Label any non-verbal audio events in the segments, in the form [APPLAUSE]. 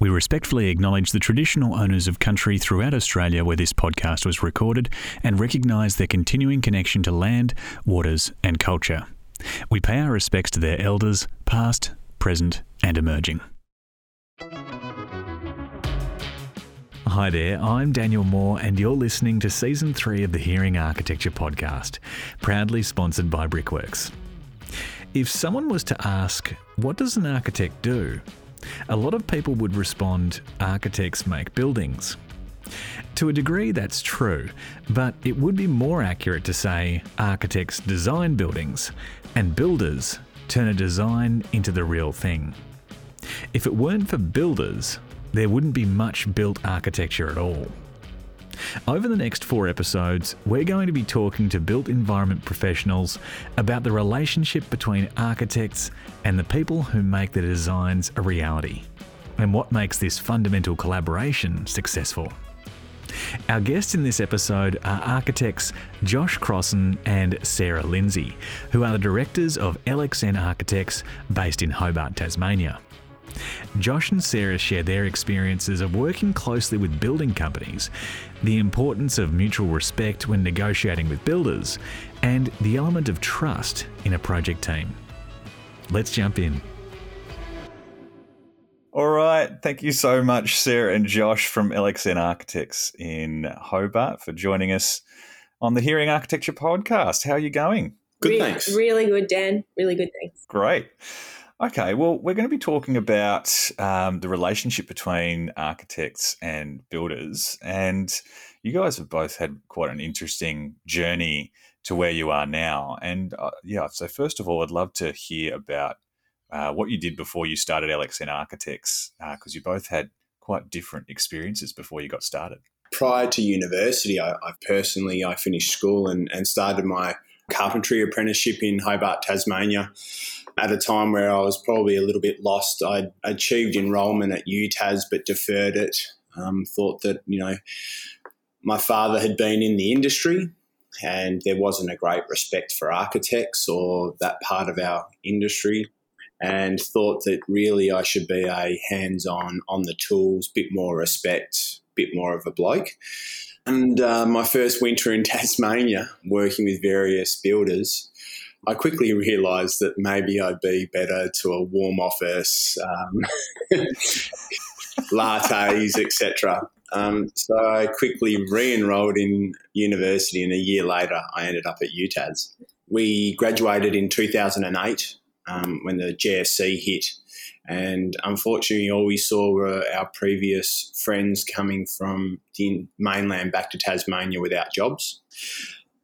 We respectfully acknowledge the traditional owners of country throughout Australia where this podcast was recorded and recognise their continuing connection to land, waters, and culture. We pay our respects to their elders, past, present, and emerging. Hi there, I'm Daniel Moore, and you're listening to Season 3 of the Hearing Architecture Podcast, proudly sponsored by Brickworks. If someone was to ask, What does an architect do? A lot of people would respond, Architects make buildings. To a degree, that's true, but it would be more accurate to say architects design buildings and builders turn a design into the real thing. If it weren't for builders, there wouldn't be much built architecture at all. Over the next four episodes, we're going to be talking to built environment professionals about the relationship between architects and the people who make the designs a reality, and what makes this fundamental collaboration successful. Our guests in this episode are architects Josh Crossan and Sarah Lindsay, who are the directors of LXN Architects based in Hobart, Tasmania. Josh and Sarah share their experiences of working closely with building companies, the importance of mutual respect when negotiating with builders, and the element of trust in a project team. Let's jump in. All right. Thank you so much, Sarah and Josh from LXN Architects in Hobart, for joining us on the Hearing Architecture podcast. How are you going? Good, really, thanks. Really good, Dan. Really good, thanks. Great. Okay, well, we're going to be talking about um, the relationship between architects and builders. And you guys have both had quite an interesting journey to where you are now. And uh, yeah, so first of all, I'd love to hear about uh, what you did before you started LXN Architects, because uh, you both had quite different experiences before you got started. Prior to university, I, I personally I finished school and, and started my carpentry apprenticeship in Hobart, Tasmania at a time where I was probably a little bit lost. I achieved enrolment at UTAS but deferred it. Um, thought that, you know, my father had been in the industry and there wasn't a great respect for architects or that part of our industry and thought that really I should be a hands on, on the tools, bit more respect, bit more of a bloke. And uh, my first winter in [LAUGHS] Tasmania, working with various builders, I quickly realised that maybe I'd be better to a warm office, um, [LAUGHS] lattes, etc. Um, so I quickly re-enrolled in university, and a year later, I ended up at UTAS. We graduated in 2008 um, when the GFC hit, and unfortunately, all we saw were our previous friends coming from the mainland back to Tasmania without jobs.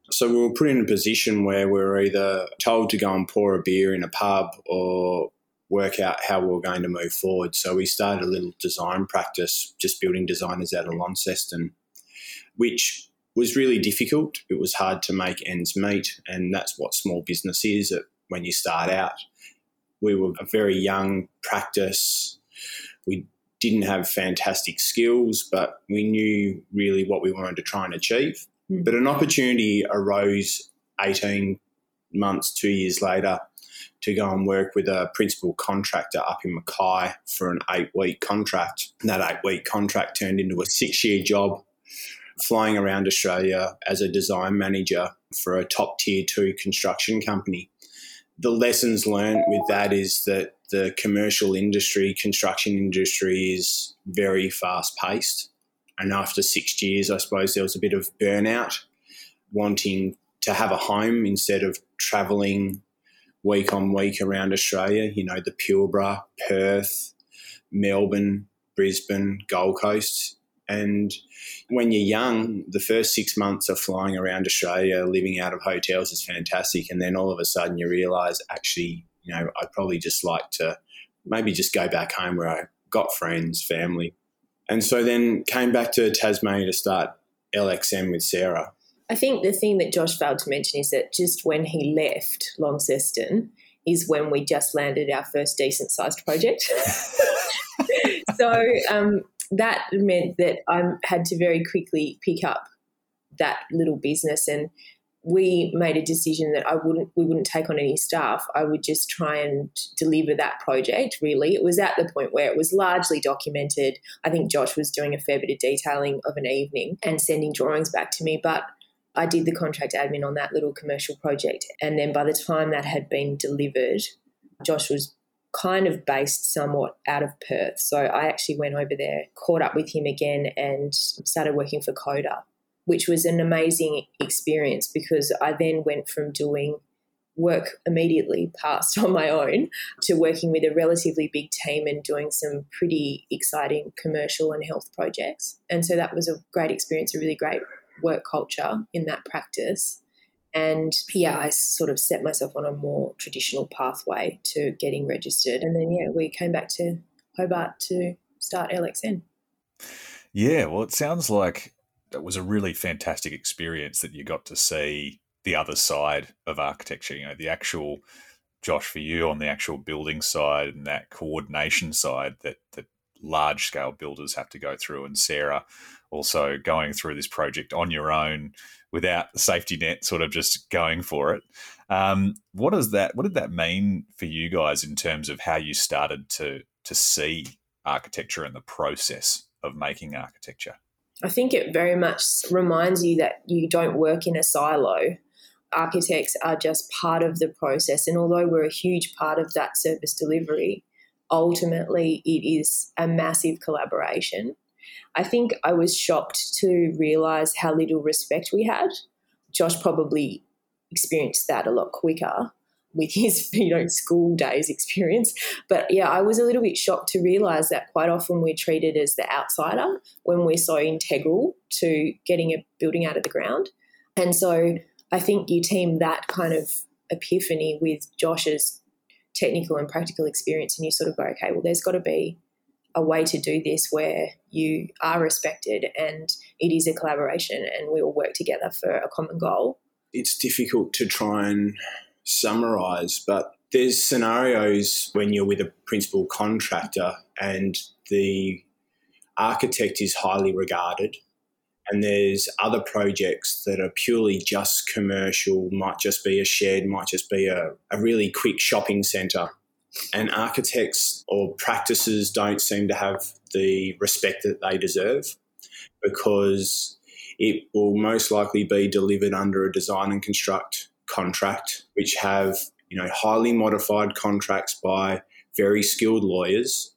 So we were put in a position where we were either told to go and pour a beer in a pub or work out how we were going to move forward. So we started a little design practice, just building designers out of Launceston, which was really difficult. It was hard to make ends meet, and that's what small business is when you start out. We were a very young practice. We didn't have fantastic skills, but we knew really what we wanted to try and achieve. Mm. But an opportunity arose 18 months, two years later, to go and work with a principal contractor up in Mackay for an eight week contract. And that eight week contract turned into a six year job flying around Australia as a design manager for a top tier two construction company. The lessons learned with that is that the commercial industry, construction industry is very fast paced. And after six years, I suppose there was a bit of burnout, wanting to have a home instead of travelling week on week around Australia. You know, the Pilbara, Perth, Melbourne, Brisbane, Gold Coast. And when you're young, the first six months of flying around Australia, living out of hotels is fantastic. And then all of a sudden you realise, actually, you know, I'd probably just like to maybe just go back home where I got friends, family, and so then came back to Tasmania to start LXN with Sarah. I think the thing that Josh failed to mention is that just when he left Launceston is when we just landed our first decent sized project. [LAUGHS] so um, that meant that I had to very quickly pick up that little business and we made a decision that I wouldn't we wouldn't take on any staff. I would just try and deliver that project. Really, it was at the point where it was largely documented. I think Josh was doing a fair bit of detailing of an evening and sending drawings back to me, but I did the contract admin on that little commercial project, and then by the time that had been delivered, Josh was kind of based somewhat out of Perth. So I actually went over there, caught up with him again, and started working for Coda which was an amazing experience because I then went from doing work immediately past [LAUGHS] on my own to working with a relatively big team and doing some pretty exciting commercial and health projects. And so that was a great experience, a really great work culture in that practice. And yeah, I sort of set myself on a more traditional pathway to getting registered. And then, yeah, we came back to Hobart to start LXN. Yeah, well, it sounds like it was a really fantastic experience that you got to see the other side of architecture. You know, the actual Josh for you on the actual building side and that coordination side that that large scale builders have to go through, and Sarah also going through this project on your own without the safety net, sort of just going for it. Um, what does that? What did that mean for you guys in terms of how you started to to see architecture and the process of making architecture? I think it very much reminds you that you don't work in a silo. Architects are just part of the process. And although we're a huge part of that service delivery, ultimately it is a massive collaboration. I think I was shocked to realize how little respect we had. Josh probably experienced that a lot quicker with his [LAUGHS] you know school days experience but yeah i was a little bit shocked to realize that quite often we're treated as the outsider when we're so integral to getting a building out of the ground and so i think you team that kind of epiphany with josh's technical and practical experience and you sort of go okay well there's got to be a way to do this where you are respected and it is a collaboration and we all work together for a common goal it's difficult to try and summarize, but there's scenarios when you're with a principal contractor and the architect is highly regarded and there's other projects that are purely just commercial, might just be a shed, might just be a, a really quick shopping centre. And architects or practices don't seem to have the respect that they deserve because it will most likely be delivered under a design and construct contract, which have you know highly modified contracts by very skilled lawyers.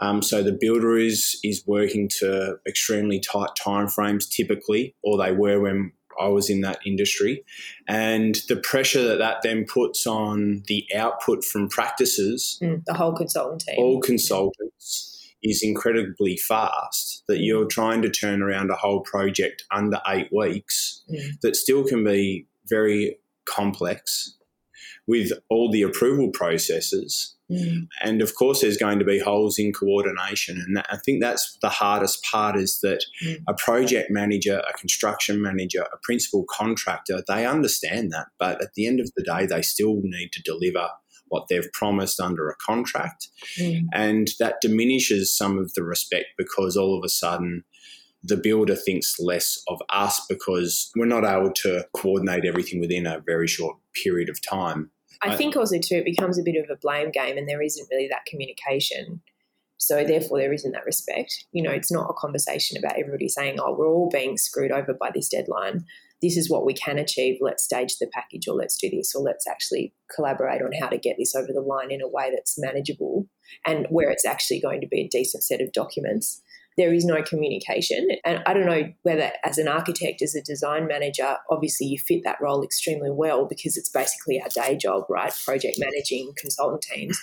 Um, so the builder is is working to extremely tight timeframes typically, or they were when I was in that industry, and the pressure that that then puts on the output from practices, mm, the whole consultant team, all consultants. Is incredibly fast that you're trying to turn around a whole project under eight weeks mm. that still can be very complex with all the approval processes. Mm. And of course, there's going to be holes in coordination. And that, I think that's the hardest part is that mm. a project manager, a construction manager, a principal contractor, they understand that. But at the end of the day, they still need to deliver what they've promised under a contract. Mm. And that diminishes some of the respect because all of a sudden, the builder thinks less of us because we're not able to coordinate everything within a very short period of time. I think also too it becomes a bit of a blame game and there isn't really that communication. So therefore there isn't that respect. You know, it's not a conversation about everybody saying, "Oh, we're all being screwed over by this deadline. This is what we can achieve. Let's stage the package or let's do this or let's actually collaborate on how to get this over the line in a way that's manageable and where it's actually going to be a decent set of documents." There is no communication. And I don't know whether, as an architect, as a design manager, obviously you fit that role extremely well because it's basically our day job, right? Project managing consultant teams.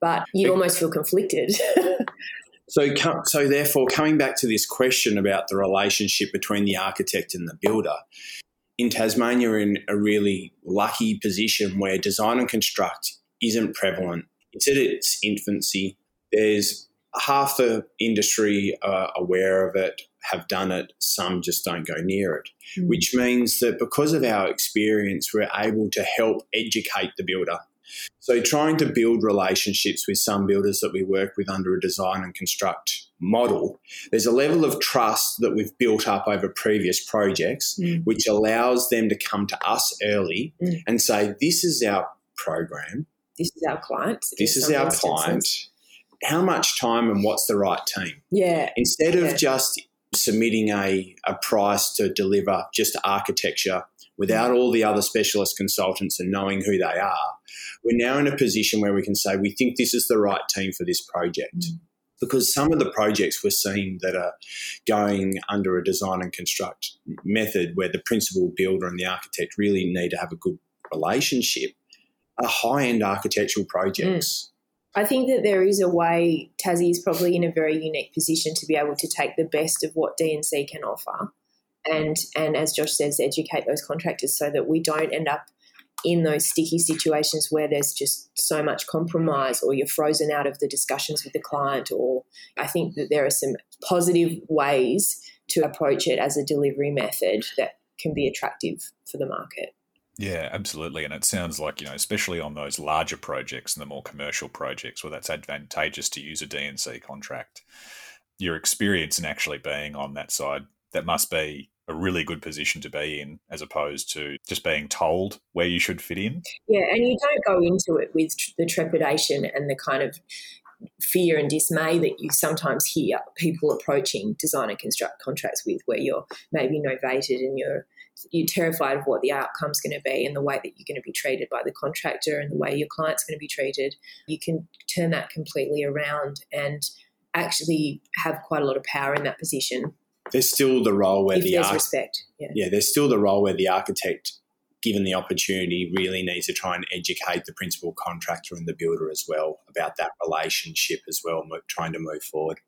But you almost feel conflicted. [LAUGHS] so, so therefore, coming back to this question about the relationship between the architect and the builder, in Tasmania, we're in a really lucky position where design and construct isn't prevalent. It's at its infancy. There's half the industry are aware of it, have done it, some just don't go near it, mm. which means that because of our experience, we're able to help educate the builder. So, trying to build relationships with some builders that we work with under a design and construct model, there's a level of trust that we've built up over previous projects, Mm. which allows them to come to us early Mm. and say, This is our program, This is our client. this is our client. How much time and what's the right team? Yeah. Instead of Yeah. just submitting a, a price to deliver just architecture without all the other specialist consultants and knowing who they are, we're now in a position where we can say we think this is the right team for this project. Mm. Because some of the projects we're seeing that are going under a design and construct method where the principal builder and the architect really need to have a good relationship are high end architectural projects. I think that there is a way Tassie is probably in a very unique position to be able to take the best of what DNC can offer and and as Josh says, educate those contractors so that we don't end up in those sticky situations where there's just so much compromise or you're frozen out of the discussions with the client or I think that there are some positive ways to approach it as a delivery method that can be attractive for the market. Yeah, absolutely. And it sounds like, you know, especially on those larger projects and the more commercial projects where that's advantageous to use a DNC contract, your experience in actually being on that side, that must be a really good position to be in as opposed to just being told where you should fit in. Yeah, and you don't go into it with the trepidation and the kind of fear and dismay that you sometimes hear people approaching design and construct contracts with, where you're maybe novated and you're you're terrified of what the outcome's going to be and the way that you're going to be treated by the contractor and the way your client's going to be treated. You can turn that completely around and actually have quite a lot of power in that position There's still the role where if the there's arch- respect. Yeah. yeah, there's still the role where the architect, given the opportunity, really needs to try and educate the principal contractor and the builder as well about that relationship as well, trying to move forward.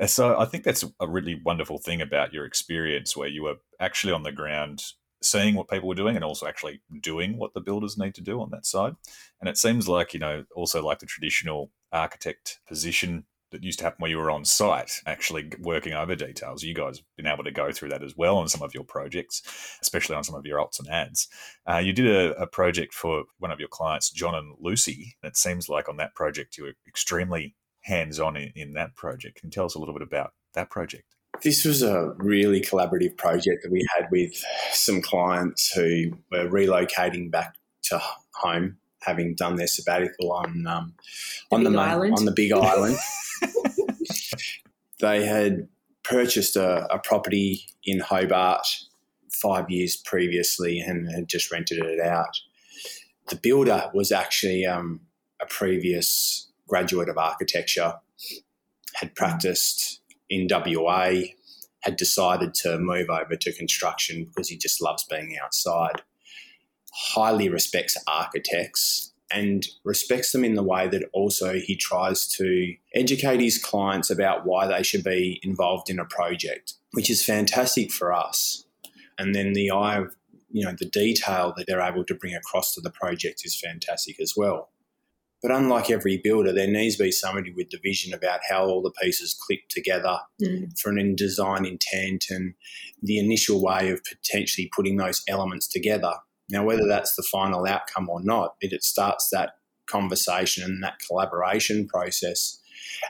Uh, So I think that's a really wonderful thing about your experience where you were actually on the ground seeing what people were doing and also actually doing what the builders need to do on that side. And it seems like, you know, also like the traditional architect position that used to happen where you were on site actually working over details. You guys have been able to go through that as well on some of your projects, especially on some of your alts and ads. Uh, you did a, a project for one of your clients, John and Lucy. And it seems like on that project you were extremely hands on in, in that project. Can you tell us a little bit about that project? This was a really collaborative project that we had with some clients who were relocating back to home, having done their sabbatical on um, The on the Big main- Island. on the Big [LAUGHS] Island. they had purchased a, a property in Hobart five years previously and had just rented it out. The builder was actually um, a previous graduate of architecture, had mm. practiced in WA, had decided to move over to construction because he just loves being outside. Highly respects architects and respects them in the way that also he tries to educate his clients about why they should be involved in a project, which is fantastic for us. And then the eye of you know the detail that they're able to bring across to the project is fantastic as well. But unlike every builder, there needs to be somebody with the vision about how all the pieces click together Mm. for an in design intent and the initial way of potentially putting those elements together. Now, whether that's the final outcome or not, it, it starts that conversation and that collaboration process.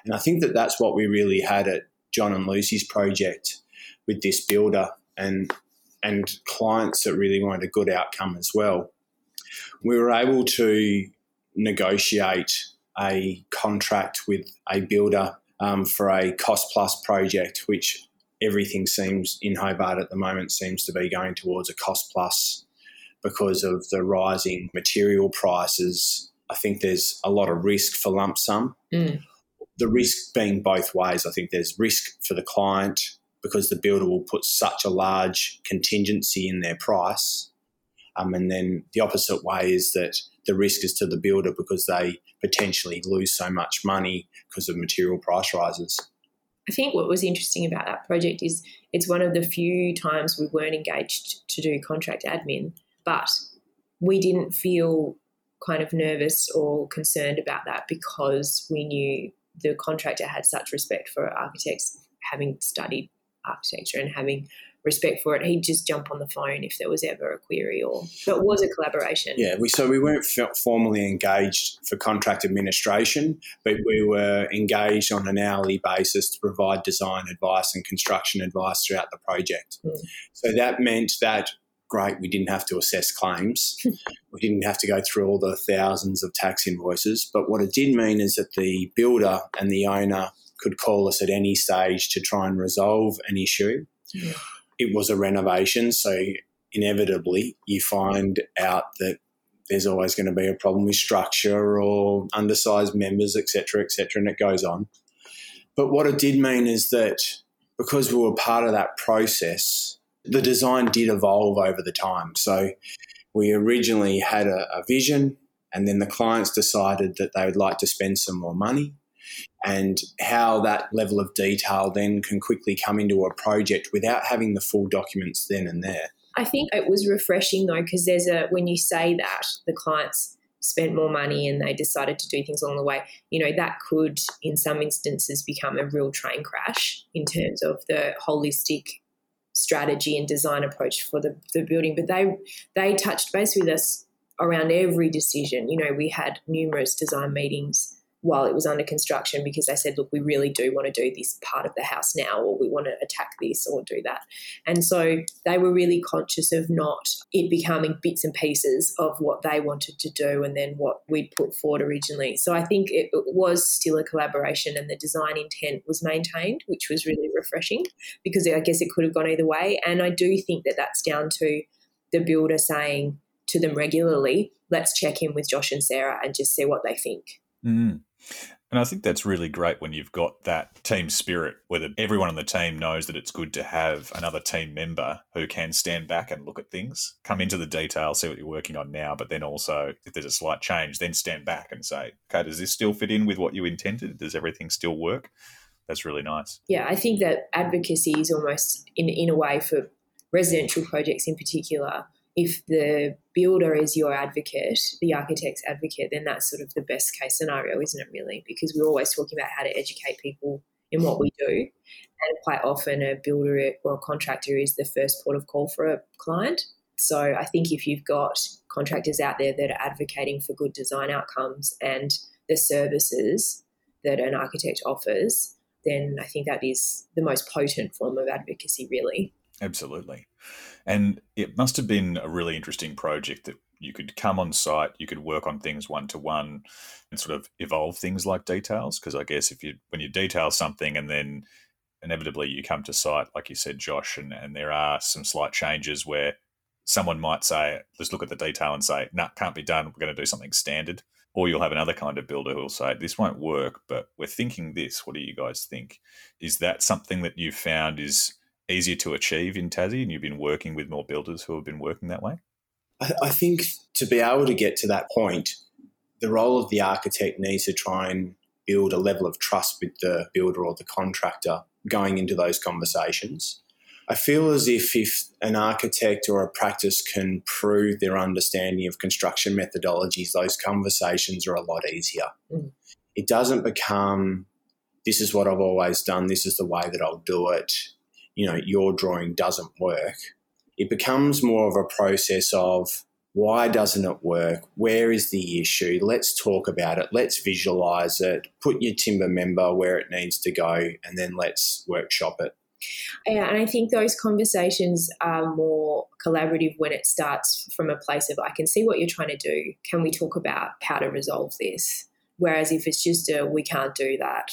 And I think that that's what we really had at John and Lucy's project with this builder and and clients that really wanted a good outcome as well. We were able to negotiate a contract with a builder um, for a cost plus project, which everything seems in Hobart at the moment seems to be going towards a cost plus because of the rising material prices. I think there's a lot of risk for lump sum. Mm. The risk being both ways. I think there's risk for the client because the builder will put such a large contingency in their price. Um, and then the opposite way is that the risk is to the builder because they potentially lose so much money because of material price rises. I think what was interesting about that project is it's one of the few times we weren't engaged to do contract admin, but we didn't feel kind of nervous or concerned about that because we knew the contractor had such respect for architects having studied architecture and having respect for it. He'd just jump on the phone if there was ever a query, or so it was a collaboration. Yeah, we so we weren't formally engaged for contract administration, but we were engaged on an hourly basis to provide design advice and construction advice throughout the project. Mm. So that meant that great, we didn't have to assess claims. [LAUGHS] we didn't have to go through all the thousands of tax invoices. But what it did mean is that the builder and the owner could call us at any stage to try and resolve an issue. Yeah. It was a renovation, so inevitably you find out that there's always going to be a problem with structure or undersized members, etc., etc., and it goes on. But what it did mean is that because we were part of that process, the design did evolve over the time. So we originally had a, a vision, and then the clients decided that they would like to spend some more money and how that level of detail then can quickly come into a project without having the full documents then and there. I think it was refreshing though, because there's a, when you say that, the clients spent more money and they decided to do things along the way, you know, that could in some instances become a real train crash in terms of the holistic strategy and design approach for the, the building. But they they touched base with us around every decision. You know, we had numerous design meetings while it was under construction because they said, look, we really do want to do this part of the house now, or we want to attack this or do that. And so they were really conscious of not it becoming bits and pieces of what they wanted to do and then what we'd put forward originally. So I think it, was still a collaboration and the design intent was maintained, which was really refreshing because I guess it could have gone either way. And I do think that that's down to the builder saying to them regularly, let's check in with Josh and Sarah and just see what they think. Mm. And I think that's really great when you've got that team spirit where everyone on the team knows that it's good to have another team member who can stand back and look at things, come into the detail, see what you're working on now, but then also, if there's a slight change, then stand back and say, okay, does this still fit in with what you intended? Does everything still work? That's really nice. Yeah, I think that advocacy is almost, in, in a way, for residential projects in particular, if the builder is your advocate, the architect's advocate, then that's sort of the best case scenario, isn't it, really? Because we're always talking about how to educate people in what we do. And quite often, a builder or a contractor is the first port of call for a client. So I think if you've got contractors out there that are advocating for good design outcomes and the services that an architect offers, then I think that is the most potent form of advocacy, really. Absolutely. And it must have been a really interesting project that you could come on site, you could work on things one to one and sort of evolve things like details. Because I guess if you, when you detail something and then inevitably you come to site, like you said, Josh, and, and there are some slight changes where someone might say, let's look at the detail and say, no, nah, can't be done. We're going to do something standard. Or you'll have another kind of builder who will say, this won't work, but we're thinking this. What do you guys think? Is that something that you've found is easier to achieve in Tassie, and you've been working with more builders who have been working that way? I, think to be able to get to that point, the role of the architect needs to try and build a level of trust with the builder or the contractor going into those conversations. I feel as if if an architect or a practice can prove their understanding of construction methodologies, those conversations are a lot easier. Mm. It doesn't become this is what I've always done, this is the way that I'll do it you know, your drawing doesn't work. It becomes more of a process of why doesn't it work? Where is the issue? Let's talk about it. Let's visualize it. Put your timber member where it needs to go, and then let's workshop it. Yeah, and I think those conversations are more collaborative when it starts from a place of I can see what you're trying to do. Can we talk about how to resolve this? Whereas if it's just a we can't do that,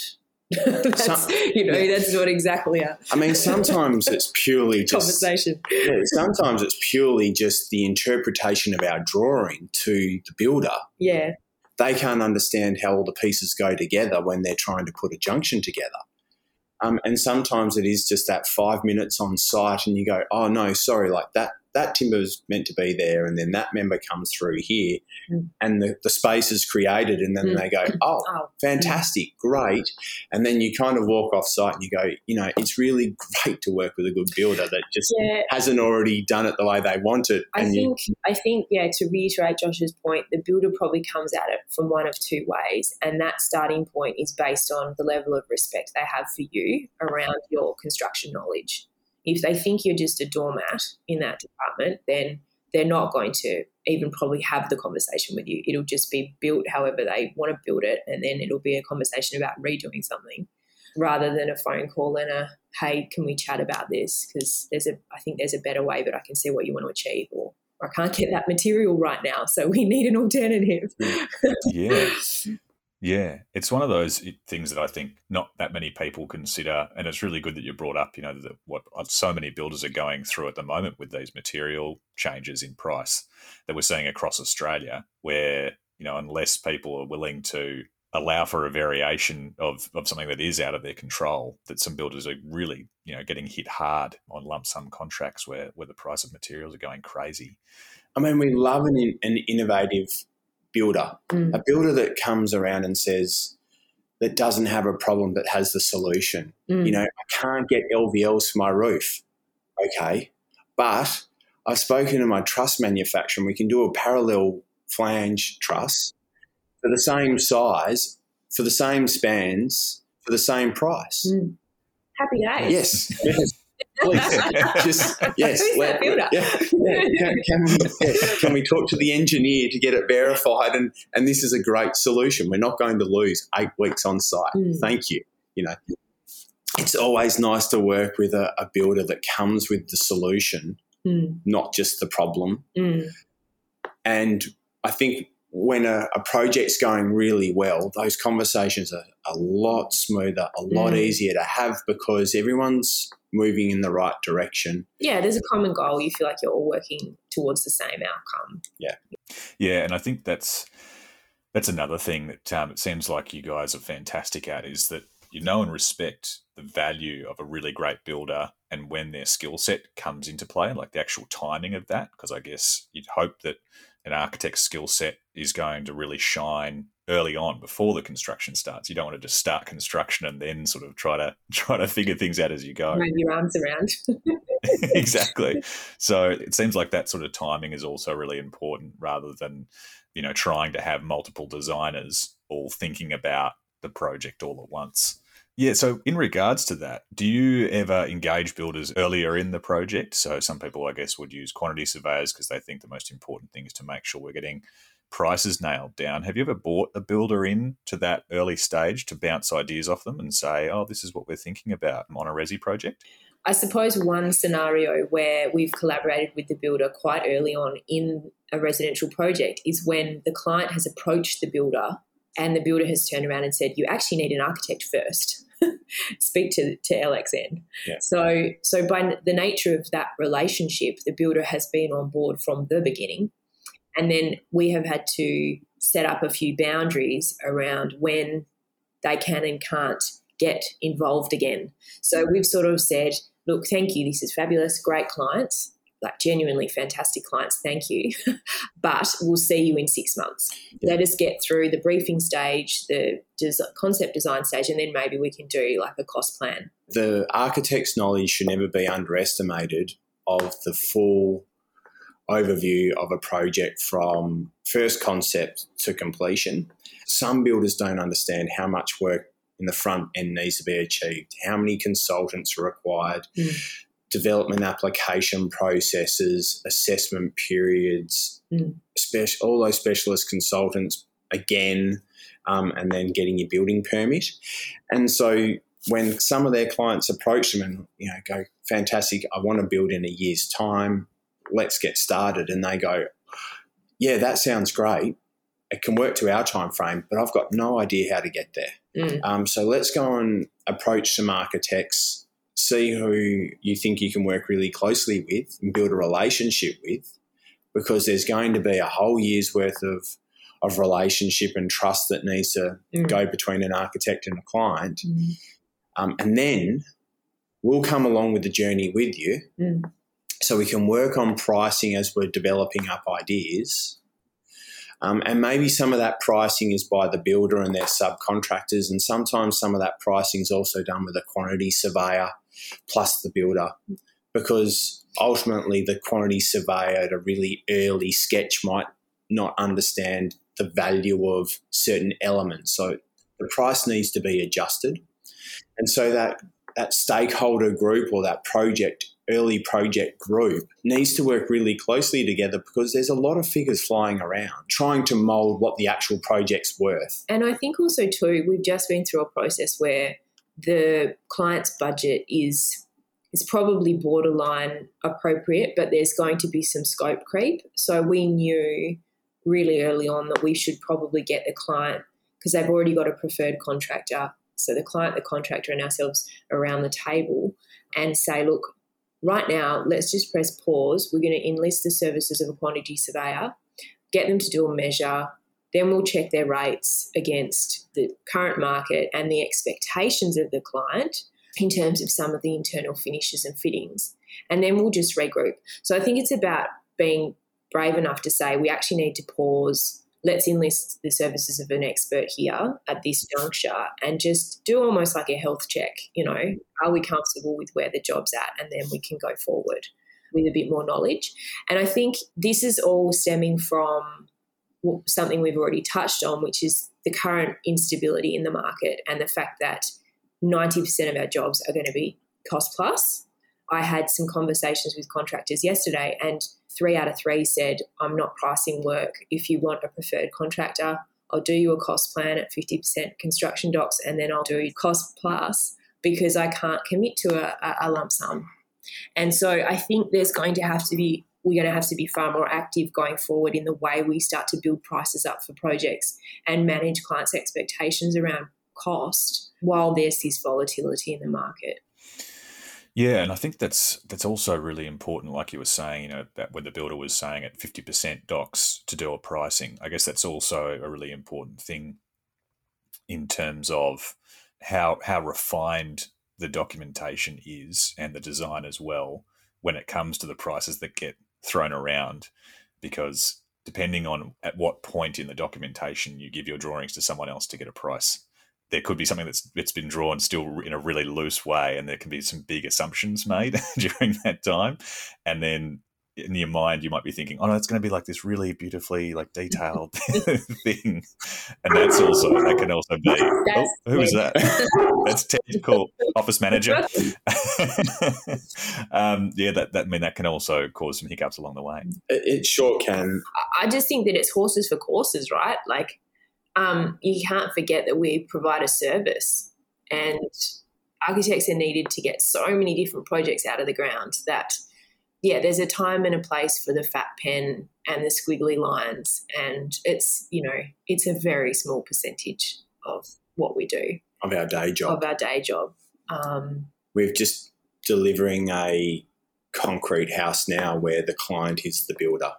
[LAUGHS] that's, you know, yeah. that's not exactly a. I mean, sometimes it's purely [LAUGHS] just, conversation. Yeah, sometimes it's purely just the interpretation of our drawing to the builder. Yeah. They can't understand how all the pieces go together when they're trying to put a junction together. Um, and sometimes it is just that five minutes on site, and you go, "Oh no, sorry, like that that timber is meant to be there, and then that member comes through here, mm. and the, the space is created, and then mm. they go, oh, oh, fantastic, great, and then you kind of walk off site and you go, you know, it's really [LAUGHS] great to work with a good builder that just yeah. hasn't already done it the way they want it. I think, you, I think, yeah, to reiterate Josh's point, the builder probably comes at it from one of two ways, and that starting point is based on the level of respect they have for you around your construction knowledge If they think you're just a doormat in that department, then they're not going to even probably have the conversation with you. It'll just be built however they want to build it, and then it'll be a conversation about redoing something rather than a phone call and a hey, can we chat about this? Because there's a I think there's a better way, but I can see what you want to achieve, or I can't get that material right now, so we need an alternative. yeah. [LAUGHS] Yeah, it's one of those things that I think not that many people consider, and it's really good that you brought up. You know that what uh, so many builders are going through at the moment with these material changes in price that we're seeing across Australia, where you know unless people are willing to allow for a variation of, of something that is out of their control, that some builders are really you know getting hit hard on lump sum contracts where where the price of materials are going crazy. I mean, we love an, an innovative builder, mm. a builder that comes around and says, that doesn't have a problem but has the solution. Mm. You know, I can't get LVLs for my roof. Okay. But I've spoken to my truss manufacturer and we can do a parallel flange truss for the same size, for the same spans, for the same price. Mm. Happy days. Yes. yes. Please, [LAUGHS] just yes. Let, yeah, yeah. Can, can, we, yeah. can we talk to the engineer to get it verified? And and this is a great solution. We're not going to lose eight weeks on site. Mm. Thank you. You know, it's always nice to work with a, a builder that comes with the solution, mm. not just the problem. Mm. And I think when a, a, project's going really well, those conversations are a lot smoother, a lot mm. easier to have because everyone's moving in the right direction. Yeah, there's a common goal. You feel like you're all working towards the same outcome. Yeah. Yeah, and I think that's that's another thing that um, it seems like you guys are fantastic at is that you know and respect the value of a really great builder and when their skill set comes into play, like the actual timing of that. Because I guess you'd hope that an architect's skill set is going to really shine early on before the construction starts. You don't want to just start construction and then sort of try to [LAUGHS] try to figure things out as you go. Move your arms around. [LAUGHS] [LAUGHS] exactly. So it seems like that sort of timing is also really important rather than, you know, trying to have multiple designers all thinking about the project all at once. Yeah, so in regards to that, do you ever engage builders earlier in the project? So some people, I guess, would use quantity surveyors because they think the most important thing is to make sure we're getting prices nailed down. Have you ever brought a builder in to that early stage to bounce ideas off them and say, oh, this is what we're thinking about on a Resi project? I suppose one scenario where we've collaborated with the builder quite early on in a residential project is when the client has approached the builder and the builder has turned around and said, You actually need an architect first. [LAUGHS] Speak to, to LXN. Yeah. So, so by the nature of that relationship, the builder has been on board from the beginning. And then we have had to set up a few boundaries around when they can and can't get involved again. So we've sort of said, look, thank you, this is fabulous, great clients like genuinely fantastic clients, thank you. [LAUGHS] but we'll see you in six months. Yeah. Let us get through the briefing stage, the des- concept design stage, and then maybe we can do like a cost plan. The architect's knowledge should never be underestimated of the full overview of a project from first concept to completion. Some builders don't understand how much work in the front end needs to be achieved, how many consultants are required, mm development application processes, assessment periods, mm. special, all those specialist consultants again, um, and then getting your building permit. And so when some of their clients approach them and you know go, fantastic, I want to build in a year's time, let's get started, and they go, yeah, that sounds great. It can work to our time frame, but I've got no idea how to get there. Mm. Um, so let's go and approach some architects see who you think you can work really closely with and build a relationship with because there's going to be a whole year's worth of of relationship and trust that needs to mm. go between an architect and a client mm. um, and then we'll come along with the journey with you mm. so we can work on pricing as we're developing up ideas um, and maybe some of that pricing is by the builder and their subcontractors and sometimes some of that pricing is also done with a quantity surveyor plus the builder because ultimately the quantity surveyor at a really early sketch might not understand the value of certain elements. So the price needs to be adjusted. And so that that stakeholder group or that project early project group needs to work really closely together because there's a lot of figures flying around trying to mold what the actual project's worth. And I think also, too, we've just been through a process where the client's budget is is probably borderline appropriate, but there's going to be some scope creep. So we knew really early on that we should probably get the client because they've already got a preferred contractor. So the client, the contractor, and ourselves around the table and say, look, right now, let's just press pause. We're going to enlist the services of a quantity surveyor, get them to do a measure, then we'll check their rates against the current market and the expectations of the client in terms of some of the internal finishes and fittings. And then we'll just regroup. So I think it's about being brave enough to say we actually need to pause. Let's enlist the services of an expert here at this juncture and just do almost like a health check. You know, are we comfortable with where the job's at? And then we can go forward with a bit more knowledge. And I think this is all stemming from something we've already touched on, which is the current instability in the market and the fact that 90% of our jobs are going to be cost plus. I had some conversations with contractors yesterday, and three out of three said, I'm not pricing work. If you want a preferred contractor, I'll do you a cost plan at 50% construction docs, and then I'll do cost plus because I can't commit to a, a lump sum. And so I think there's going to have to be we're going to have to be far more active going forward in the way we start to build prices up for projects and manage clients' expectations around cost while there's this volatility in the market. Yeah, and I think that's that's also really important, like you were saying, you know, that when the builder was saying at fifty percent docs to do a pricing, I guess that's also a really important thing in terms of how how refined the documentation is and the design as well when it comes to the prices that get thrown around because depending on at what point in the documentation you give your drawings to someone else to get a price there could be something that's it's been drawn still in a really loose way and there can be some big assumptions made [LAUGHS] during that time. And then in your mind you might be thinking oh no it's going to be like this really beautifully like detailed [LAUGHS] thing. And that's also that can also be oh, who is that? [LAUGHS] That's technical office manager. [LAUGHS] Um, yeah that, that I mean that can also cause some hiccups along the way. It, it sure can. I just think that it's horses for courses right? Like um, you can't forget that we provide a service and architects are needed to get so many different projects out of the ground that yeah, there's a time and a place for the fat pen and the squiggly lines, and it's you know it's a very small percentage of what we do of our day job. Of our day job, um, we're just delivering a concrete house now where the client is the builder.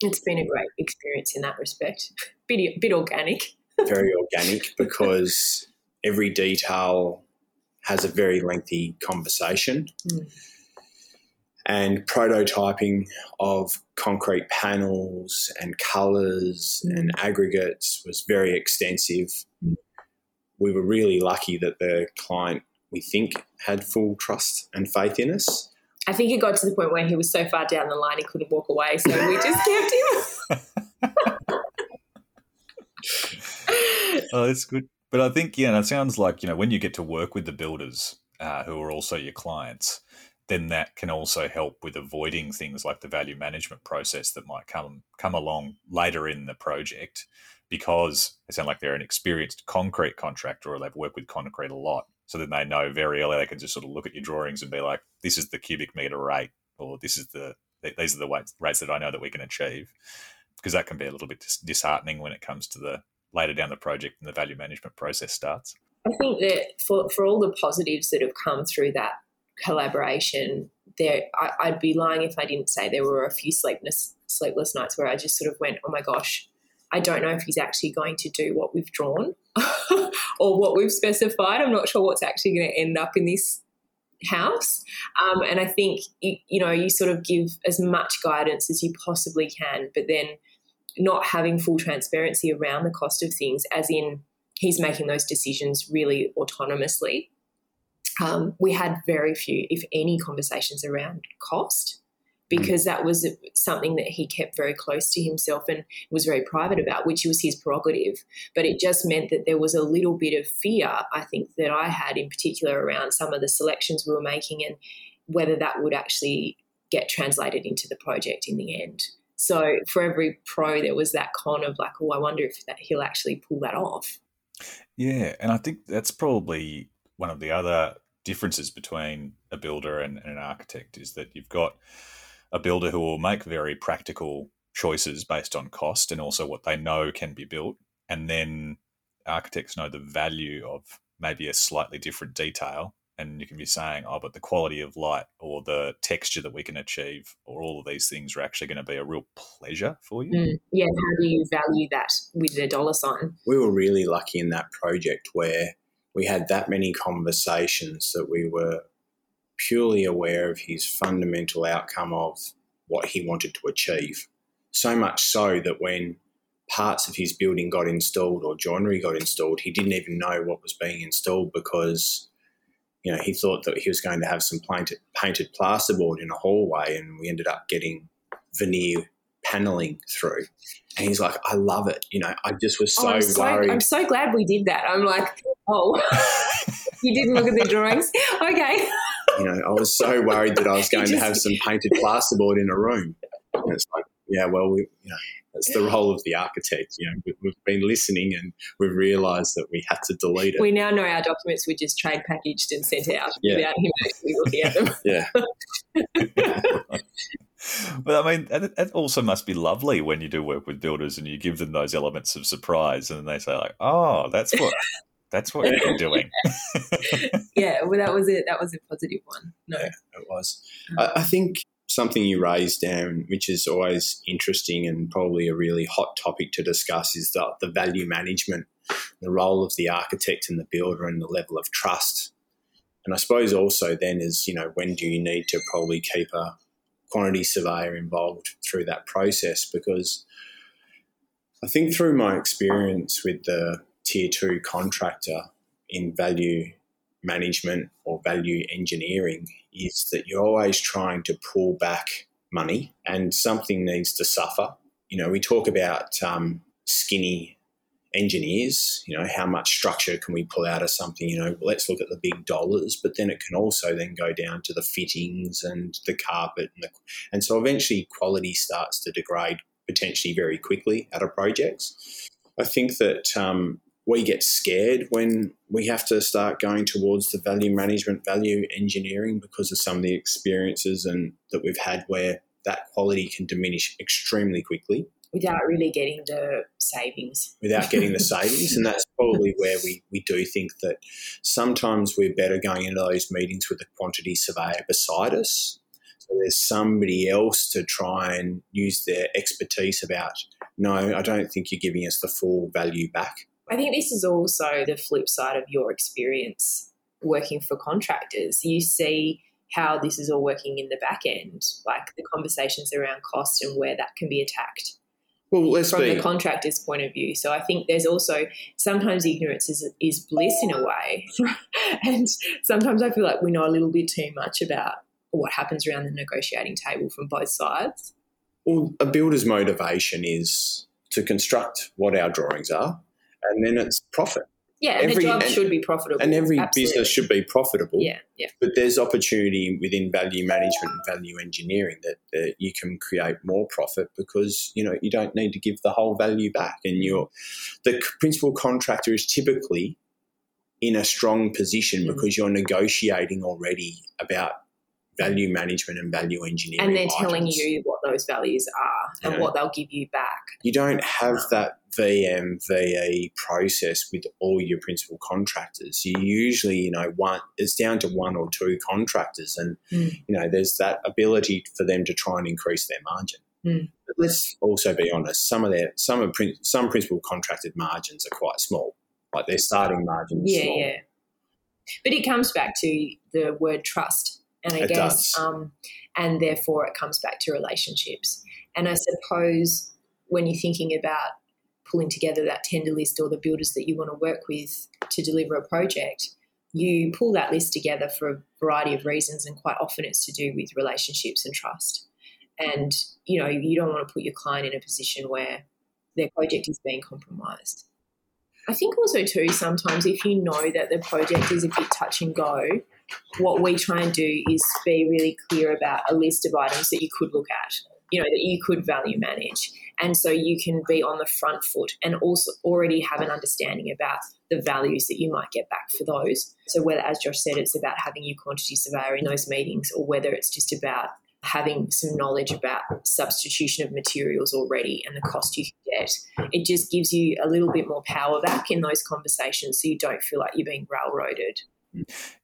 It's been a great experience in that respect. bit bit organic. [LAUGHS] very organic because every detail has a very lengthy conversation. Mm and prototyping of concrete panels and colours and aggregates was very extensive. We were really lucky that the client, we think, had full trust and faith in us. I think it got to the point where he was so far down the line he couldn't walk away, so we just kept him. [LAUGHS] oh, that's good. But I think, yeah, it sounds like, you know, when you get to work with the builders uh, who are also your clients, then that can also help with avoiding things like the value management process that might come come along later in the project because they sound like they're an experienced concrete contractor or they've worked with concrete a lot. So then they know very early they can just sort of look at your drawings and be like, this is the cubic meter rate, or this is the these are the rates that I know that we can achieve. Because that can be a little bit disheartening when it comes to the later down the project and the value management process starts. I think that for, for all the positives that have come through that collaboration, there I, would be lying if I didn't say there were a few sleepless sleepless nights where I just sort of went, oh my gosh, I don't know if he's actually going to do what we've drawn [LAUGHS] or what we've specified. I'm not sure what's actually going to end up in this house. Um, and I think you, you know you sort of give as much guidance as you possibly can, but then not having full transparency around the cost of things, as in he's making those decisions really autonomously um, we had very few, if any, conversations around cost because that was something that he kept very close to himself and was very private about, which was his prerogative. But it just meant that there was a little bit of fear, I think, that I had in particular around some of the selections we were making and whether that would actually get translated into the project in the end. So for every pro, there was that con of like, oh, I wonder if that he'll actually pull that off. Yeah, and I think that's probably one of the other differences between a builder and, and an architect is that you've got a builder who will make very practical choices based on cost and also what they know can be built, and then architects know the value of maybe a slightly different detail and you can be saying, oh, but the quality of light or the texture that we can achieve or all of these things are actually going to be a real pleasure for you. Mm. Yeah, how do you value that with a dollar sign? We were really lucky in that project where we had that many conversations that we were purely aware of his fundamental outcome of what he wanted to achieve. So much so that when parts of his building got installed or joinery got installed, he didn't even know what was being installed because you know he thought that he was going to have some painted, painted plasterboard in a hallway, and we ended up getting veneer paneling through. And he's like, I love it. You know, I just was oh, so, oh, I'm so worried. I'm so glad we did that. I'm like, oh, [LAUGHS] you didn't look at the drawings. Okay. you know, I was so worried that I was [LAUGHS] going just, to have some painted plasterboard in a room. And it's like, yeah, well, we, you know, that's the role of the architect. You know, we've been listening and we've realised that we had to delete it. We now know our documents were just trade packaged and sent out yeah. without him actually looking at them. yeah. [LAUGHS] But I mean, it also must be lovely when you do work with builders and you give them those elements of surprise, and they say like, "Oh, that's what that's what you're doing." [LAUGHS] yeah, well, that was it. That was a positive one. No, yeah, it was. I, I think something you raised, Dan, which is always interesting and probably a really hot topic to discuss, is the, the value management, the role of the architect and the builder, and the level of trust. And I suppose also then is you know when do you need to probably keep a quantity surveyor involved through that process because I think through my experience with the tier two contractor in value management or value engineering is that you're always trying to pull back money and something needs to suffer. You know, we talk about um, skinny engineers, you know, how much structure can we pull out of something? You know, let's look at the big dollars, but then it can also then go down to the fittings and the carpet, and, the, and so eventually quality starts to degrade potentially very quickly out of projects. I think that um, we get scared when we have to start going towards the value management, value engineering because of some of the experiences and that we've had where that quality can diminish extremely quickly without really getting the savings. Without getting the [LAUGHS] savings. And that's probably where we, we do think that sometimes we're better going into those meetings with a quantity surveyor beside us. So there's somebody else to try and use their expertise about, no, I don't think you're giving us the full value back. I think this is also the flip side of your experience working for contractors. You see how this is all working in the back end, like the conversations around cost and where that can be attacked well, from be. the contractor's point of view. So I think there's also sometimes ignorance is, is bliss in a way. [LAUGHS] and sometimes I feel like we know a little bit too much about what happens around the negotiating table from both sides. Well, a builder's motivation is to construct what our drawings are, and then it's profit. Yeah, every, the job and, should be profitable. And every Absolutely. business should be profitable. Yeah, yeah. But there's opportunity within value management and value engineering that, that you can create more profit because you know you don't need to give the whole value back, and you're the principal contractor is typically in a strong position mm-hmm. because you're negotiating already about value management and value engineering. And they're items. telling you what those values are and what they'll give you back. You don't have that VMVE process with all your principal contractors. You usually, you know, one it's down to one or two contractors, and mm. you know, there's that ability for them to try and increase their margin. Mm. But let's also be honest. Some of their some of some principal contracted margins are quite small. Like their starting margins. yeah, small. yeah. But it comes back to the word trust and I it guess, um, and therefore it comes back to relationships. And I suppose when you're thinking about pulling together that tender list or the builders that you want to work with to deliver a project, you pull that list together for a variety of reasons, and quite often it's to do with relationships and trust. And you know, you don't want to put your client in a position where their project is being compromised. I think also too sometimes if you know that the project is a bit touch and go, what we try and do is be really clear about a list of items that you could look at, you know, that you could value manage. And so you can be on the front foot and also already have an understanding about the values that you might get back for those. So whether, as Josh said, it's about having your quantity surveyor in those meetings or whether it's just about having some knowledge about substitution of materials already and the cost you can get. It just gives you a little bit more power back in those conversations so you don't feel like you're being railroaded.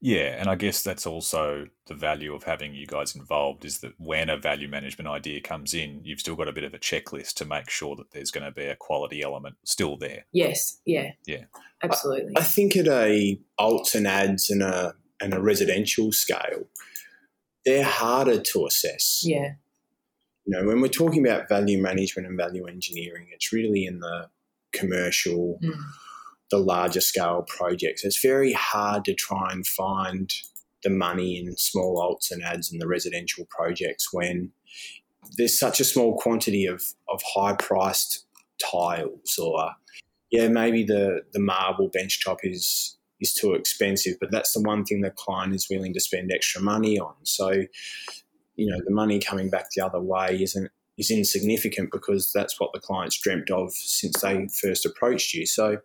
Yeah, and I guess that's also the value of having you guys involved is that when a value management idea comes in, you've still got a bit of a checklist to make sure that there's going to be a quality element still there. Yes, yeah. Yeah. Absolutely. I think at a alts and adds and a and a residential scale, they're harder to assess. Yeah. You know, when we're talking about value management and value engineering, it's really in the commercial, Mm. The larger scale projects. It's very hard to try and find the money in small alts and adds and the residential projects when there's such a small quantity of, of high priced tiles or yeah, maybe the, the marble benchtop is is too expensive, but that's the one thing the client is willing to spend extra money on. So, you know, the money coming back the other way isn't is insignificant because that's what the client's dreamt of since they first approached you. So,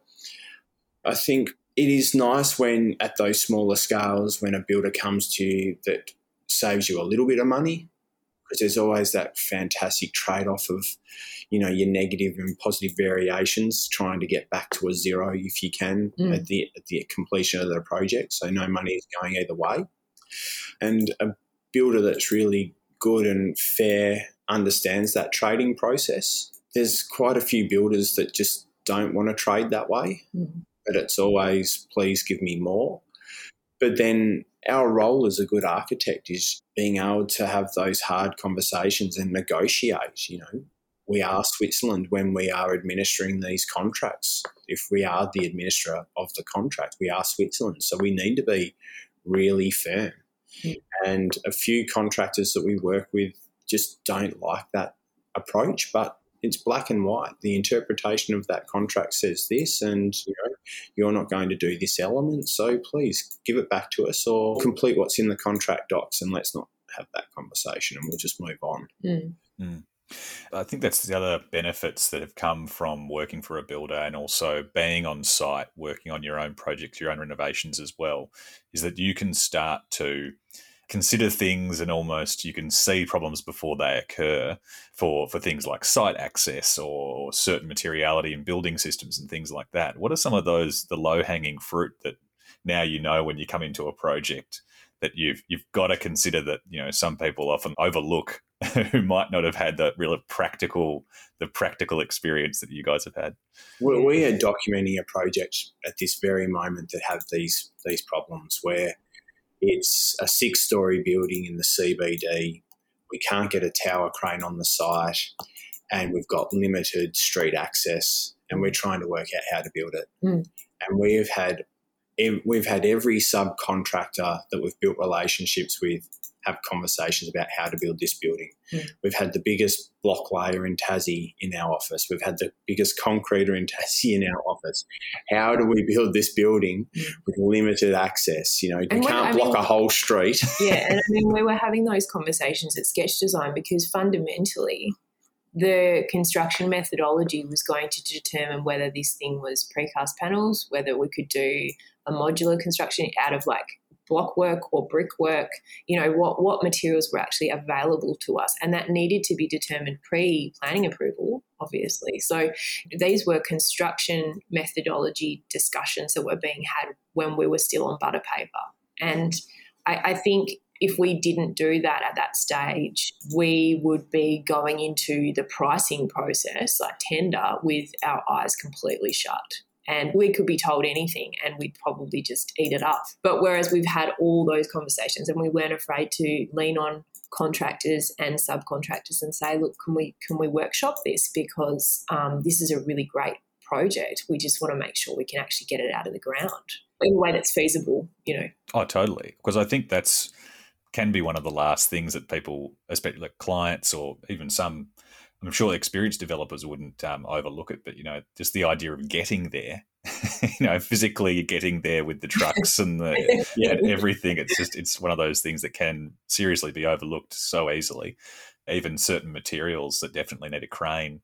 I think it is nice when at those smaller scales when a builder comes to you that saves you a little bit of money because there's always that fantastic trade-off of you know your negative and positive variations trying to get back to a zero if you can Mm. at the at the completion of the project so no money is going either way and a builder that's really good and fair understands that trading process there's quite a few builders that just don't want to trade that way Mm. But it's always please give me more but then our role as a good architect is being able to have those hard conversations and negotiate. You know, we are Switzerland when we are administering these contracts. If we are the administrator of the contract, we are Switzerland. So we need to be really firm. Mm. And a few contractors that we work with just don't like that approach, but it's black and white. The interpretation of that contract says this, and you know, you're not going to do this element, so please give it back to us or complete what's in the contract docs and let's not have that conversation and we'll just move on. Mm. I think that's the other benefits that have come from working for a builder and also being on site, working on your own projects, your own renovations as well, is that you can start to consider things and almost you can see problems before they occur for for things like site access or certain materiality in building systems and things like that. What are some of those the low hanging fruit that now you know when you come into a project that you've you've got to consider that you know some people often overlook [LAUGHS] who might not have had the real practical the practical experience that you guys have had. We, we are documenting a project at this very moment that have these these problems where it's a six story building in the CBD. We can't get a tower crane on the site, and we've got limited street access, and we're trying to work out how to build it. Mm. And we've had we've had every subcontractor that we've built relationships with have conversations about how to build this building. We've had the biggest block layer in Tassie in our office. We've had the biggest concreter in Tassie in our office. How do we build this building with limited access? You know, And when- can't I block mean- a whole street. [LAUGHS] yeah, and I mean, we were having those conversations at Sketch Design because fundamentally, the construction methodology was going to determine whether this thing was precast panels, whether we could do a modular construction out of like block work or brickwork, you know, what, what materials were actually available to us. And that needed to be determined pre planning approval, obviously. So these were construction methodology discussions that were being had when we were still on butter paper. And I, I think if we didn't do that at that stage, we would be going into the pricing process, like tender, with our eyes completely shut. And we could be told anything and we'd probably just eat it up. But whereas we've had all those conversations and we weren't afraid to lean on contractors and subcontractors and say, look, can we can we workshop this because um, this is a really great project. We just want to make sure we can actually get it out of the ground in a way that's feasible. You know, Oh, totally. Because I think that's can be one of the last things that people, especially like clients or even some, I'm sure experienced developers wouldn't um, overlook it. But you know, just the idea of getting there [LAUGHS] you know, physically getting there with the trucks and the [LAUGHS] yeah. and everything. It's just it's one of those things that can seriously be overlooked so easily. Even certain materials that definitely need a crane.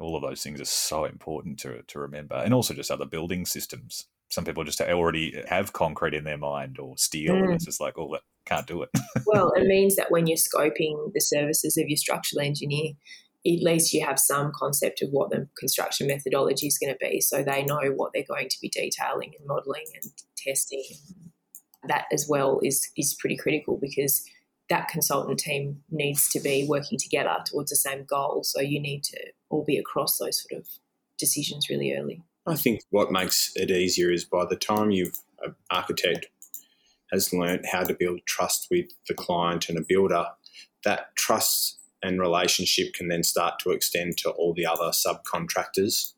All of those things are so important to to remember, and also just other building systems. Some people just already have concrete in their mind or steel, mm. and it's just like, oh, that can't do it. well, it [LAUGHS] means that when you're scoping the services of your structural engineer, at least you have some concept of what the construction methodology is going to be so they know what they're going to be detailing and modelling and testing. That as well is is pretty critical because that consultant team needs to be working together towards the same goal. So you need to all be across those sort of decisions really early. I think what makes it easier is by the time you've an architect has learned how to build trust with the client and a builder, that trust and relationship can then start to extend to all the other subcontractors.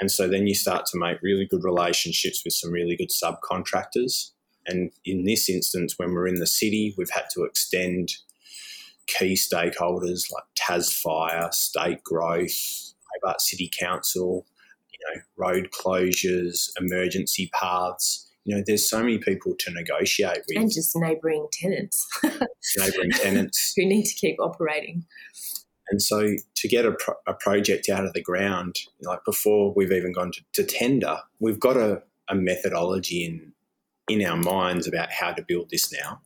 And so then you start to make really good relationships with some really good subcontractors. And in this instance, when we're in the city, we've had to extend key stakeholders like Tas Fire, State Growth, Hobart City Council, you know, road closures, emergency paths you know, there's so many people to negotiate with. And just neighbouring tenants. [LAUGHS] neighbouring tenants. Who need to keep operating. And so to get a, pro- a project out of the ground, like before we've even gone to, to tender, we've got a, a methodology in, in our minds about how to build this now.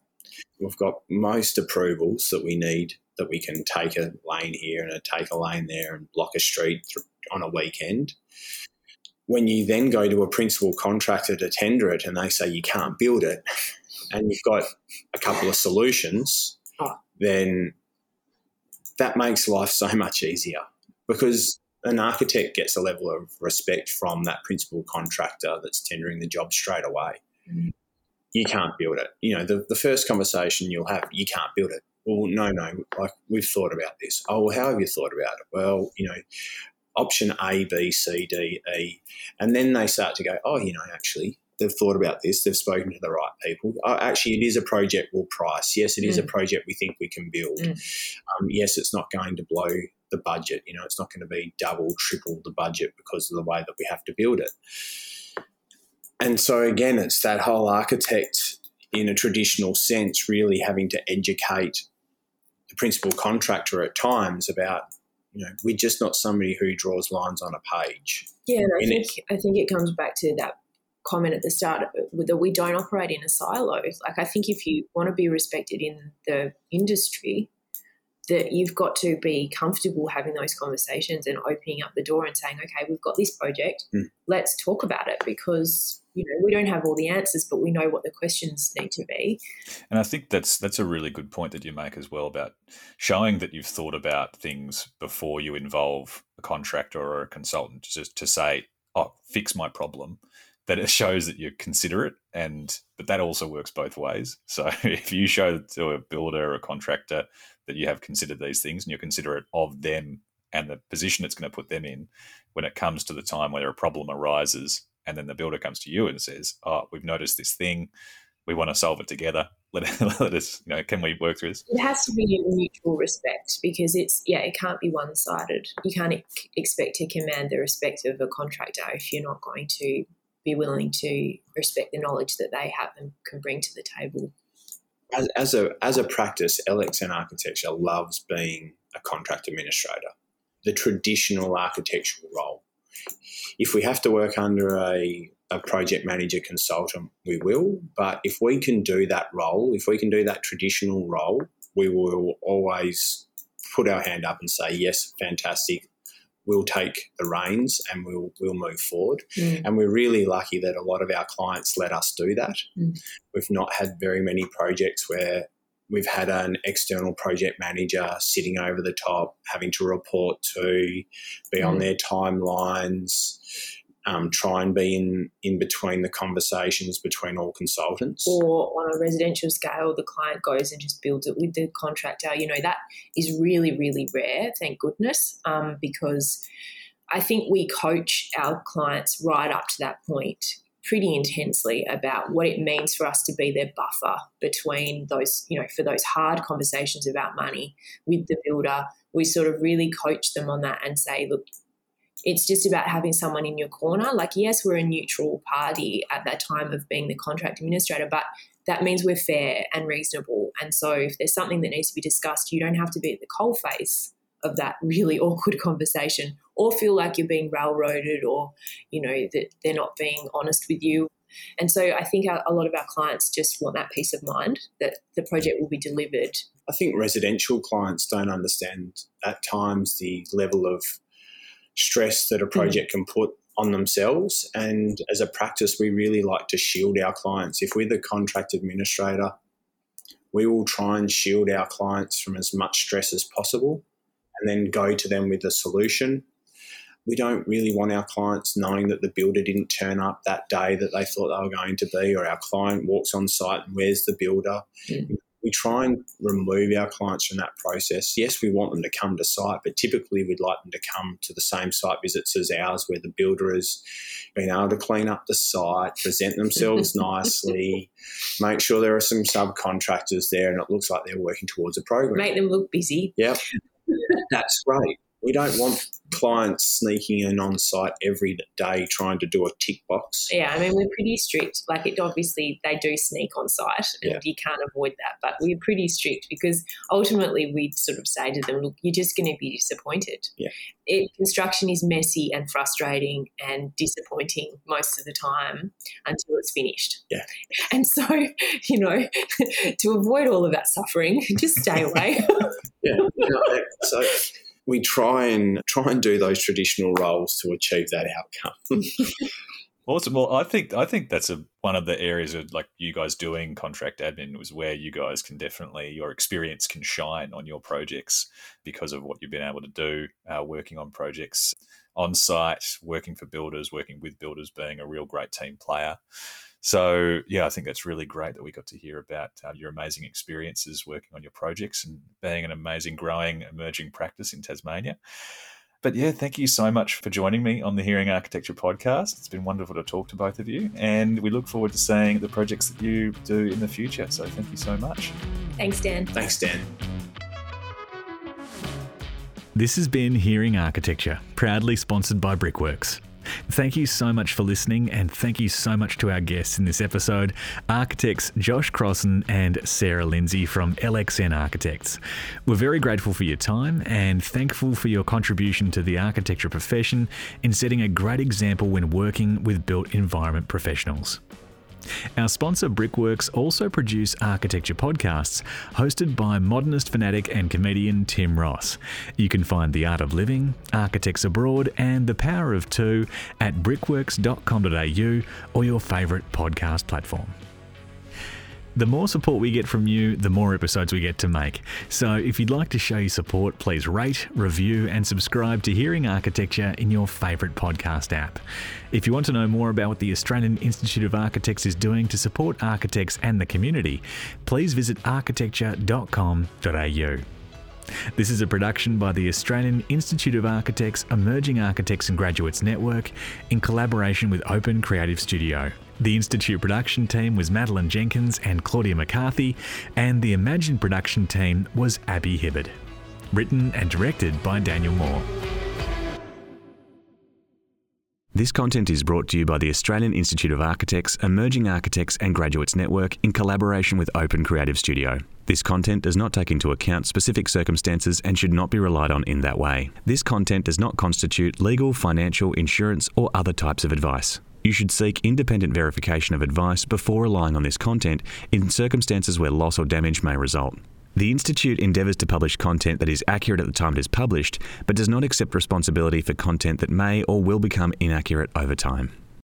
We've got most approvals that we need that we can take a lane here and a take a lane there and block a street on a weekend when you then go to a principal contractor to tender it and they say you can't build it and you've got a couple of solutions, oh. then that makes life so much easier because an architect gets a level of respect from that principal contractor that's tendering the job straight away. Mm-hmm. You can't build it. You know, the, the first conversation you'll have, you can't build it. Well, no, no, like we've thought about this. Oh, well, how have you thought about it? Well, you know, option A, B, C, D, E. And then they start to go, oh, you know, actually, they've thought about this, they've spoken to the right people. Oh, actually, it is a project we'll price. Yes, it is mm. a project we think we can build. Mm. Um, yes, it's not going to blow the budget. You know, it's not going to be double, triple the budget because of the way that we have to build it. And so, again, it's that whole architect in a traditional sense really having to educate the principal contractor at times about you know, we're just not somebody who draws lines on a page. Yeah, and I think it, I think it comes back to that comment at the start that we don't operate in a silo. Like I think if you want to be respected in the industry, that you've got to be comfortable having those conversations and opening up the door and saying, okay, we've got this project, mm. let's talk about it because you know we don't have all the answers but we know what the questions need to be. And i think that's that's a really good point that you make as well about showing that you've thought about things before you involve a contractor or a consultant just to say oh fix my problem. That it shows that you're considerate and but that also works both ways. So [LAUGHS] if you show to a builder or a contractor that you have considered these things and you're considerate of them and the position it's going to put them in when it comes to the time where a problem arises and then the builder comes to you and says, "Oh, we've noticed this thing. We want to solve it together. [LAUGHS] Let, let us, you know, can we work through this?" It has to be mutual respect because it's yeah, it can't be one sided. You can't ex- expect to command the respect of a contractor if you're not going to be willing to respect the knowledge that they have and can bring to the table. As, as a as a practice, LXN Architecture loves being a contract administrator, the traditional architectural role if we have to work under a, a project manager consultant, we will. But if we can do that role, if we can do that traditional role, we will always put our hand up and say, yes, fantastic. We'll take the reins and we'll we'll move forward. Mm. And we're really lucky that a lot of our clients let us do that. Mm. We've not had very many projects where we've had an external project manager sitting over the top, having to report to, be mm. on their timelines, um, try and be in, in between the conversations between all consultants. Or on a residential scale, the client goes and just builds it with the contractor. You know, that is really, really rare, thank goodness, um, because I think we coach our clients right up to that point pretty intensely about what it means for us to be their buffer between those, you know, for those hard conversations about money with the builder. We sort of really coach them on that and say, look, it's just about having someone in your corner. Like, yes, we're a neutral party at that time of being the contract administrator, but that means we're fair and reasonable. And so, if there's something that needs to be discussed, you don't have to be at the coalface of that really [LAUGHS] awkward conversation or feel like you're being railroaded or, you know, that they're not being honest with you. And so I think a lot of our clients just want that peace of mind that the project will be delivered. I think residential clients don't understand at times the level of stress that a mm. project mm. can put on themselves. And as a practice, we really like to shield our clients. If we're the contract administrator, we will try and shield our clients from as much stress as possible and then go to them with a solution. We don't really want our clients knowing that the builder didn't turn up that day that they thought they were going to be, or our client walks on site and where's the builder. Mm we try and remove our clients from that process. Yes, we want them to come to site, but typically we'd like them to come to the same site visits as ours, where the builder has been able to clean up the site, present themselves [LAUGHS] nicely, make sure there are some subcontractors there, and it looks like they're working towards a program. Make them look busy. Yep, that's great. We don't want clients sneaking in on site every day trying to do a tick box. Yeah, I mean, we're pretty strict. Like, it obviously, they do sneak on site and yeah. you can't avoid that, but we're pretty strict because ultimately we sort of say to them, look, you're just going to be disappointed. Yeah. It, construction is messy and frustrating and disappointing most of the time until it's finished. Yeah. [LAUGHS] And so, you know, [LAUGHS] to avoid all of that suffering, [LAUGHS] just stay away. yeah. so we try and try and do those traditional roles to achieve that outcome. [LAUGHS] awesome. Well, I think I think that's a, one of the areas of like you guys doing contract admin was where you guys can definitely your experience can shine on your projects because of what you've been able to do uh, working on projects on site, working for builders, working with builders, being a real great team player. So, yeah, I think that's really great that we got to hear about uh, your amazing experiences working on your projects and being an amazing, growing, emerging practice in Tasmania. But yeah, thank you so much for joining me on the Hearing Architecture podcast. It's been wonderful to talk to both of you, and we look forward to seeing the projects that you do in the future. So, thank you so much. Thanks, Dan. Thanks, Dan. This has been Hearing Architecture, proudly sponsored by Brickworks. Thank you so much for listening, and thank you so much to our guests in this episode architects Josh Crossan and Sarah Lindsay from LXN Architects. We're very grateful for your time and thankful for your contribution to the architecture profession in setting a great example when working with built environment professionals. Our sponsor Brickworks also produce architecture podcasts hosted by modernist fanatic and comedian Tim Ross. You can find The Art of Living, Architects Abroad, and The Power of Two at brickworks.com.au or your favourite podcast platform. The more support we get from you, the more episodes we get to make. So if you'd like to show your support, please rate, review, and subscribe to Hearing Architecture in your favourite podcast app. If you want to know more about what the Australian Institute of Architects is doing to support architects and the community, please visit architecture.com.au. This is a production by the Australian Institute of Architects Emerging Architects and Graduates Network in collaboration with Open Creative Studio. The Institute production team was Madeline Jenkins and Claudia McCarthy, and the Imagine production team was Abby Hibbard. Written and directed by Daniel Moore. This content is brought to you by the Australian Institute of Architects, Emerging Architects and Graduates Network in collaboration with Open Creative Studio. This content does not take into account specific circumstances and should not be relied on in that way. This content does not constitute legal, financial, insurance, or other types of advice. You should seek independent verification of advice before relying on this content in circumstances where loss or damage may result. The Institute endeavours to publish content that is accurate at the time it is published, but does not accept responsibility for content that may or will become inaccurate over time.